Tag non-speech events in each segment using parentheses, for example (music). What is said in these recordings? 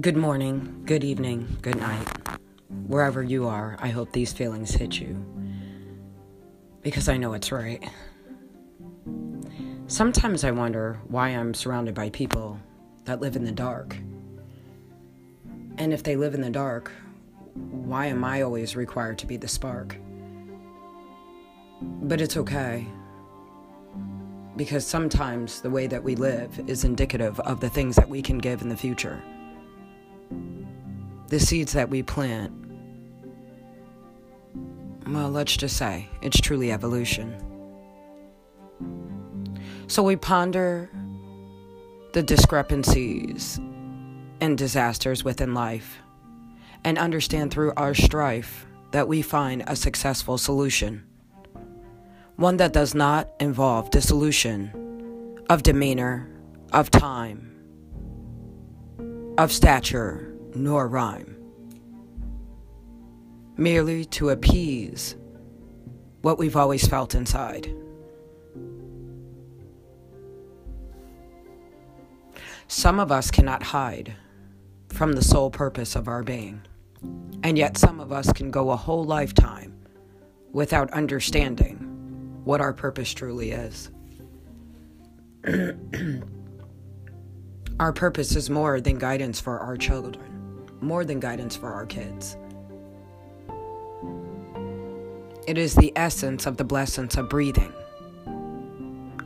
Good morning, good evening, good night. Wherever you are, I hope these feelings hit you. Because I know it's right. Sometimes I wonder why I'm surrounded by people that live in the dark. And if they live in the dark, why am I always required to be the spark? But it's okay. Because sometimes the way that we live is indicative of the things that we can give in the future the seeds that we plant, well, let's just say it's truly evolution. So we ponder the discrepancies and disasters within life and understand through our strife that we find a successful solution. One that does not involve dissolution of demeanor, of time, of stature, nor rhyme, merely to appease what we've always felt inside. Some of us cannot hide from the sole purpose of our being, and yet some of us can go a whole lifetime without understanding what our purpose truly is. (clears throat) our purpose is more than guidance for our children more than guidance for our kids. It is the essence of the blessings of breathing.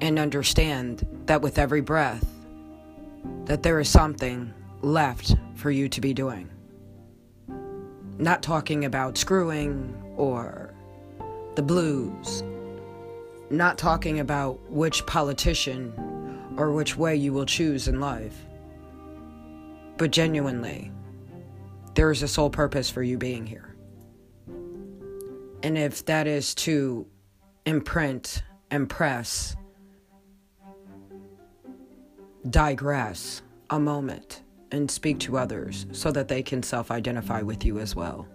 And understand that with every breath, that there is something left for you to be doing. Not talking about screwing or the blues. Not talking about which politician or which way you will choose in life. But genuinely, there is a sole purpose for you being here. And if that is to imprint, impress, digress a moment and speak to others so that they can self identify with you as well,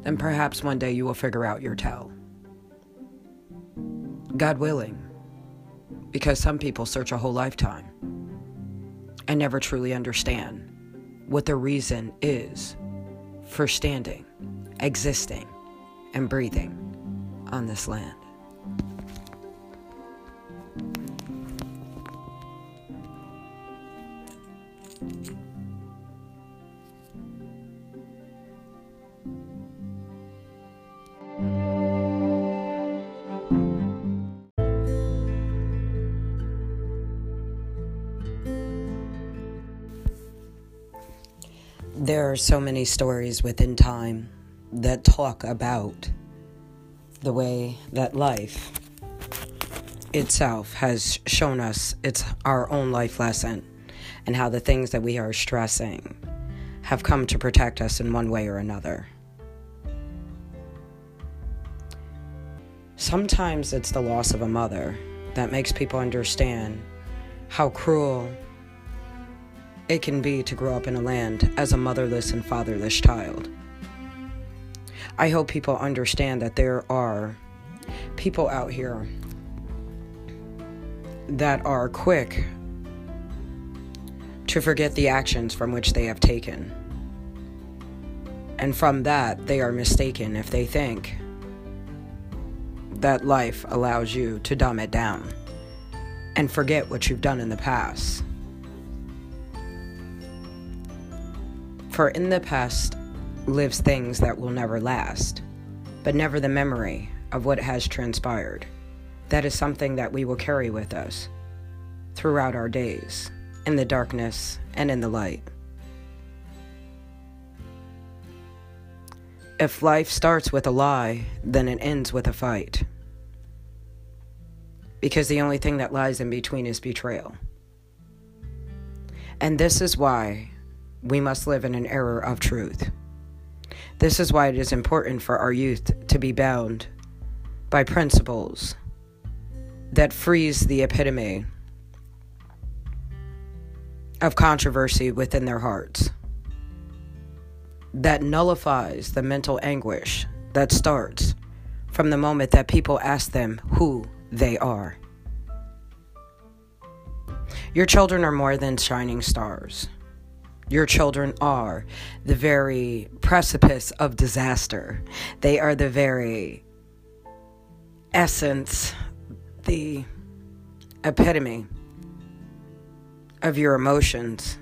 then perhaps one day you will figure out your tell. God willing, because some people search a whole lifetime and never truly understand what the reason is for standing, existing, and breathing on this land. Are so many stories within time that talk about the way that life itself has shown us it's our own life lesson and how the things that we are stressing have come to protect us in one way or another. Sometimes it's the loss of a mother that makes people understand how cruel it can be to grow up in a land as a motherless and fatherless child. I hope people understand that there are people out here that are quick to forget the actions from which they have taken. And from that, they are mistaken if they think that life allows you to dumb it down and forget what you've done in the past. For in the past lives things that will never last, but never the memory of what has transpired. That is something that we will carry with us throughout our days, in the darkness and in the light. If life starts with a lie, then it ends with a fight. Because the only thing that lies in between is betrayal. And this is why we must live in an era of truth. This is why it is important for our youth to be bound by principles that freeze the epitome of controversy within their hearts, that nullifies the mental anguish that starts from the moment that people ask them who they are. Your children are more than shining stars. Your children are the very precipice of disaster. They are the very essence, the epitome of your emotions.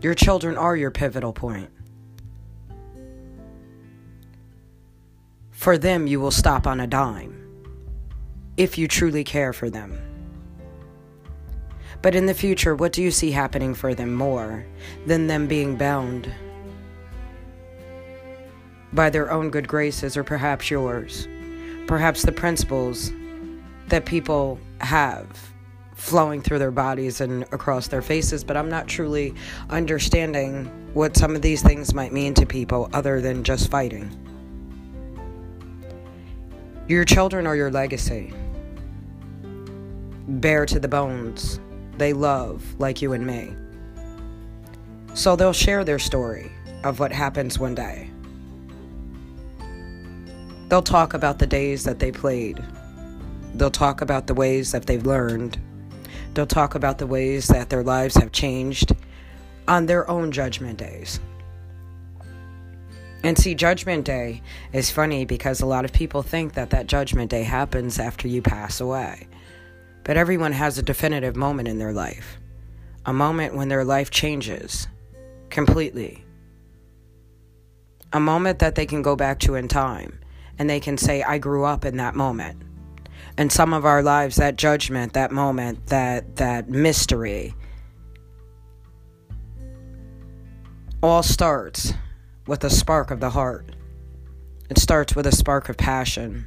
Your children are your pivotal point. For them, you will stop on a dime if you truly care for them. But in the future, what do you see happening for them more than them being bound by their own good graces or perhaps yours? Perhaps the principles that people have flowing through their bodies and across their faces, but I'm not truly understanding what some of these things might mean to people other than just fighting. Your children are your legacy, bare to the bones they love, like you and me. So they'll share their story of what happens one day. They'll talk about the days that they played. They'll talk about the ways that they've learned. They'll talk about the ways that their lives have changed on their own judgment days. And see, Judgment Day is funny because a lot of people think that that Judgment Day happens after you pass away. But everyone has a definitive moment in their life, a moment when their life changes completely, a moment that they can go back to in time and they can say, I grew up in that moment. And some of our lives, that judgment, that moment, that, that mystery, all starts with a spark of the heart. It starts with a spark of passion.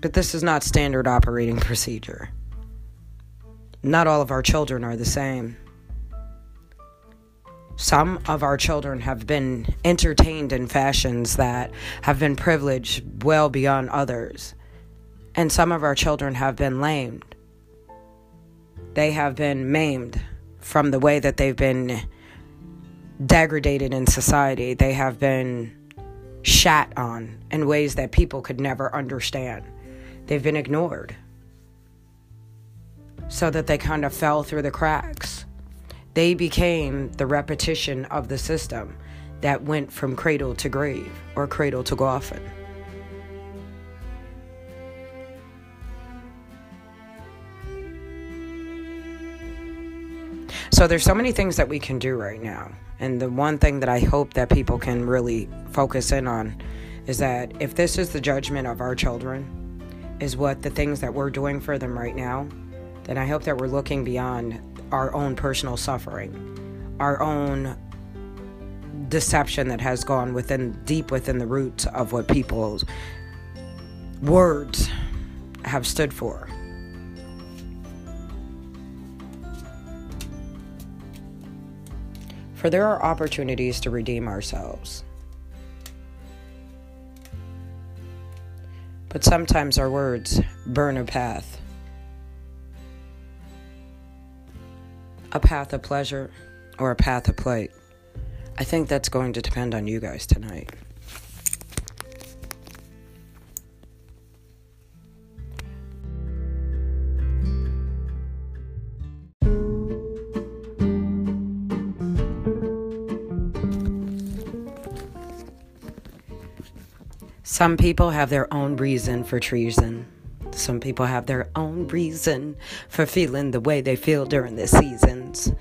But this is not standard operating procedure. Not all of our children are the same. Some of our children have been entertained in fashions that have been privileged well beyond others. And some of our children have been lamed. They have been maimed from the way that they've been degraded in society. They have been shat on in ways that people could never understand. They've been ignored so that they kind of fell through the cracks. They became the repetition of the system that went from cradle to grave or cradle to coffin. So there's so many things that we can do right now. And the one thing that I hope that people can really focus in on is that if this is the judgment of our children, is what the things that we're doing for them right now, then I hope that we're looking beyond our own personal suffering, our own deception that has gone within deep within the roots of what people's words have stood for. For there are opportunities to redeem ourselves. But sometimes our words burn a path. A path of pleasure or a path of plight. I think that's going to depend on you guys tonight. Some people have their own reason for treason. Some people have their own reason for feeling the way they feel during the seasons.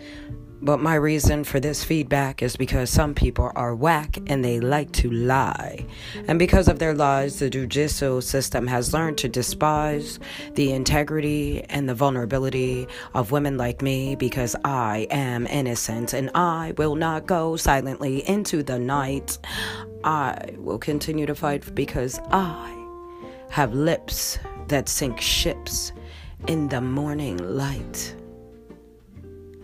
But my reason for this feedback is because some people are whack and they like to lie. And because of their lies, the judicial system has learned to despise the integrity and the vulnerability of women like me because I am innocent and I will not go silently into the night. I will continue to fight because I have lips that sink ships in the morning light.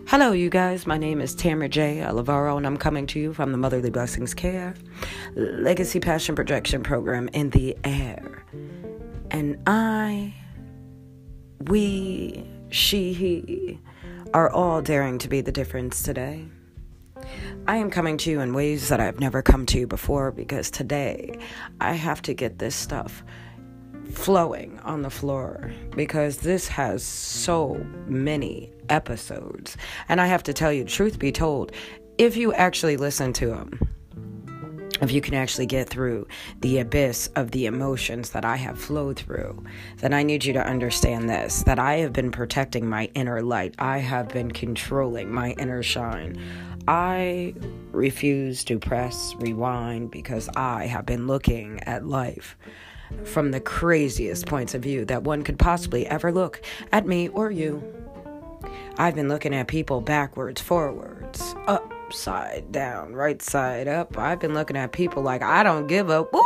Hello, you guys. My name is Tamara J. Olivaro, and I'm coming to you from the Motherly Blessings Care Legacy Passion Projection Program in the air. And I, we, she, he are all daring to be the difference today. I am coming to you in ways that I've never come to you before because today I have to get this stuff flowing on the floor because this has so many episodes. And I have to tell you, truth be told, if you actually listen to them, if you can actually get through the abyss of the emotions that I have flowed through, then I need you to understand this that I have been protecting my inner light. I have been controlling my inner shine. I refuse to press rewind because I have been looking at life from the craziest points of view that one could possibly ever look at me or you. I've been looking at people backwards, forwards, upside down, right side up. I've been looking at people like I don't give a whoop.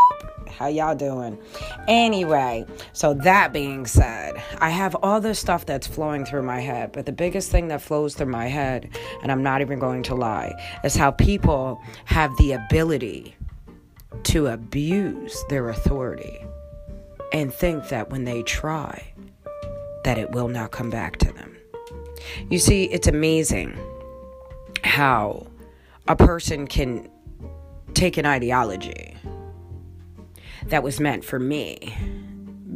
How y'all doing? Anyway, so that being said, I have all this stuff that's flowing through my head, but the biggest thing that flows through my head, and I'm not even going to lie, is how people have the ability to abuse their authority and think that when they try that it will not come back to them. You see, it's amazing how a person can take an ideology that was meant for me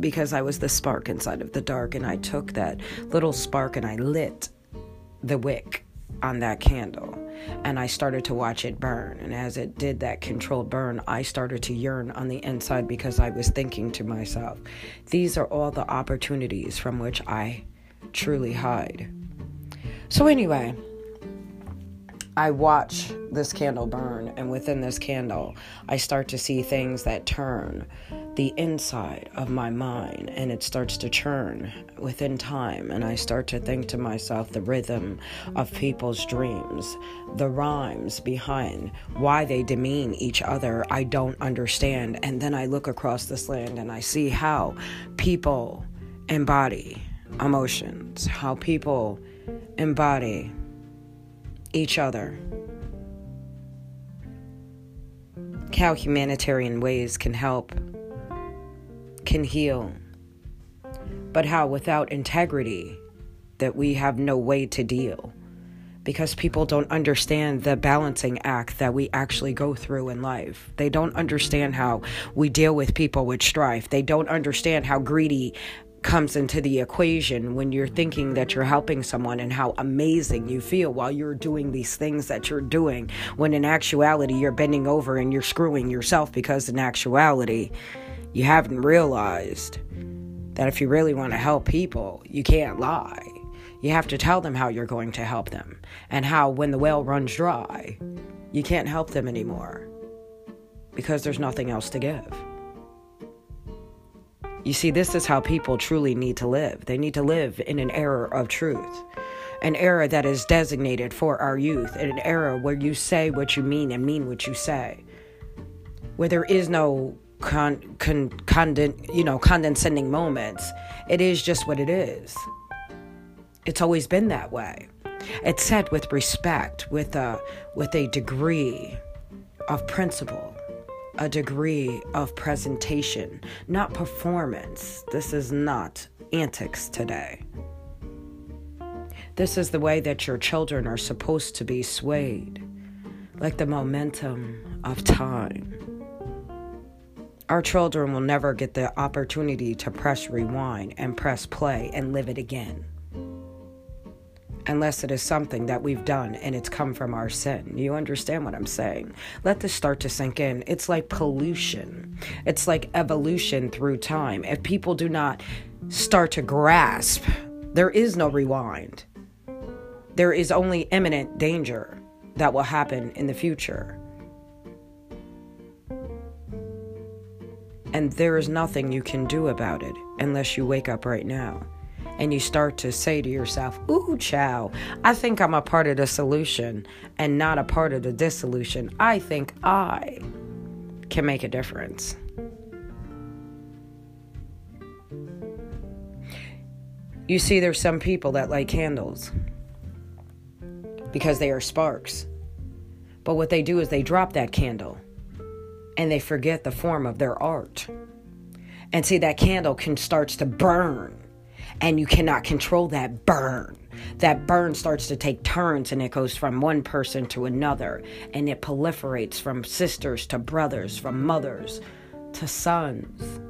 because I was the spark inside of the dark and I took that little spark and I lit the wick on that candle and I started to watch it burn. And as it did that controlled burn, I started to yearn on the inside because I was thinking to myself, these are all the opportunities from which I truly hide. So, anyway, I watch this candle burn, and within this candle, I start to see things that turn the inside of my mind and it starts to churn within time. And I start to think to myself the rhythm of people's dreams, the rhymes behind why they demean each other. I don't understand. And then I look across this land and I see how people embody emotions, how people embody each other. How humanitarian ways can help, can heal, but how without integrity that we have no way to deal because people don't understand the balancing act that we actually go through in life. They don't understand how we deal with people with strife. They don't understand how greedy comes into the equation when you're thinking that you're helping someone and how amazing you feel while you're doing these things that you're doing when in actuality you're bending over and you're screwing yourself because in actuality you haven't realized that if you really want to help people you can't lie. You have to tell them how you're going to help them and how when the well runs dry you can't help them anymore because there's nothing else to give you see, this is how people truly need to live. They need to live in an era of truth, an era that is designated for our youth, an era where you say what you mean and mean what you say, where there is no con, con, conden, you know, condescending moments. It is just what it is. It's always been that way. It's said with respect, with a with a degree of principle a degree of presentation, not performance. This is not antics today. This is the way that your children are supposed to be swayed, like the momentum of time. Our children will never get the opportunity to press rewind and press play and live it again unless it is something that we've done and it's come from our sin. You understand what I'm saying? Let this start to sink in. It's like pollution, it's like evolution through time. If people do not start to grasp, there is no rewind, there is only imminent danger that will happen in the future. And there is nothing you can do about it unless you wake up right now and you start to say to yourself, Ooh, chow, I think I'm a part of the solution and not a part of the dissolution. I think I can make a difference. You see, there's some people that light candles because they are sparks. But what they do is they drop that candle and they forget the form of their art. And see, that candle can starts to burn and you cannot control that burn. That burn starts to take turns and it goes from one person to another and it proliferates from sisters to brothers, from mothers to sons,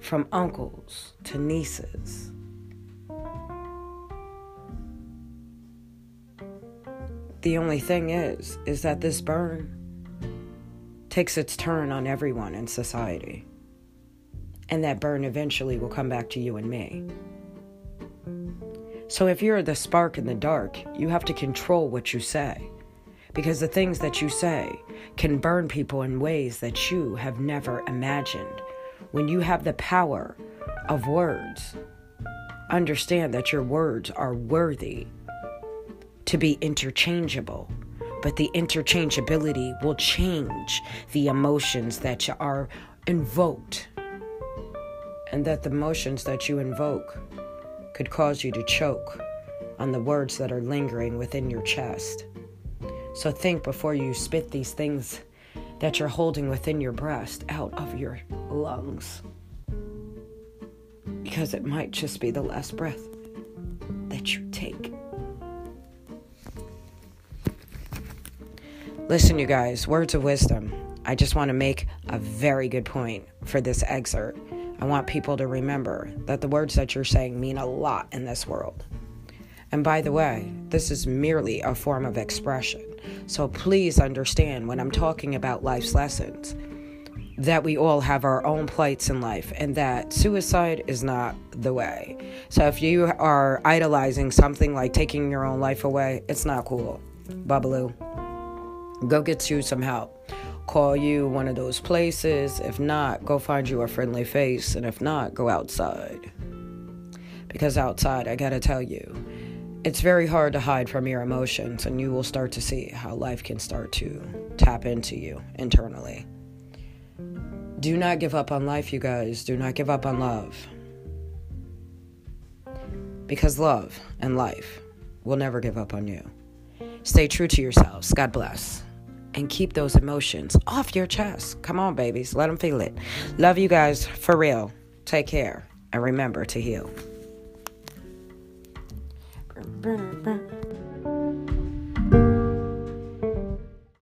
from uncles to nieces. The only thing is, is that this burn takes its turn on everyone in society. And that burn eventually will come back to you and me. So if you're the spark in the dark, you have to control what you say. Because the things that you say can burn people in ways that you have never imagined. When you have the power of words, understand that your words are worthy to be interchangeable, but the interchangeability will change the emotions that are invoked, and that the emotions that you invoke could cause you to choke on the words that are lingering within your chest. So think before you spit these things that you're holding within your breast out of your lungs. Because it might just be the last breath that you take. Listen, you guys, words of wisdom. I just want to make a very good point for this excerpt. I want people to remember that the words that you're saying mean a lot in this world. And by the way, this is merely a form of expression. So please understand when I'm talking about life's lessons that we all have our own plights in life and that suicide is not the way. So if you are idolizing something like taking your own life away, it's not cool. Babaloo. Go get you some help. Call you one of those places. If not, go find you a friendly face. And if not, go outside. Because outside, I gotta tell you, it's very hard to hide from your emotions, and you will start to see how life can start to tap into you internally. Do not give up on life, you guys. Do not give up on love. Because love and life will never give up on you. Stay true to yourselves. God bless and keep those emotions off your chest. Come on, babies. Let them feel it. Love you guys for real. Take care and remember to heal.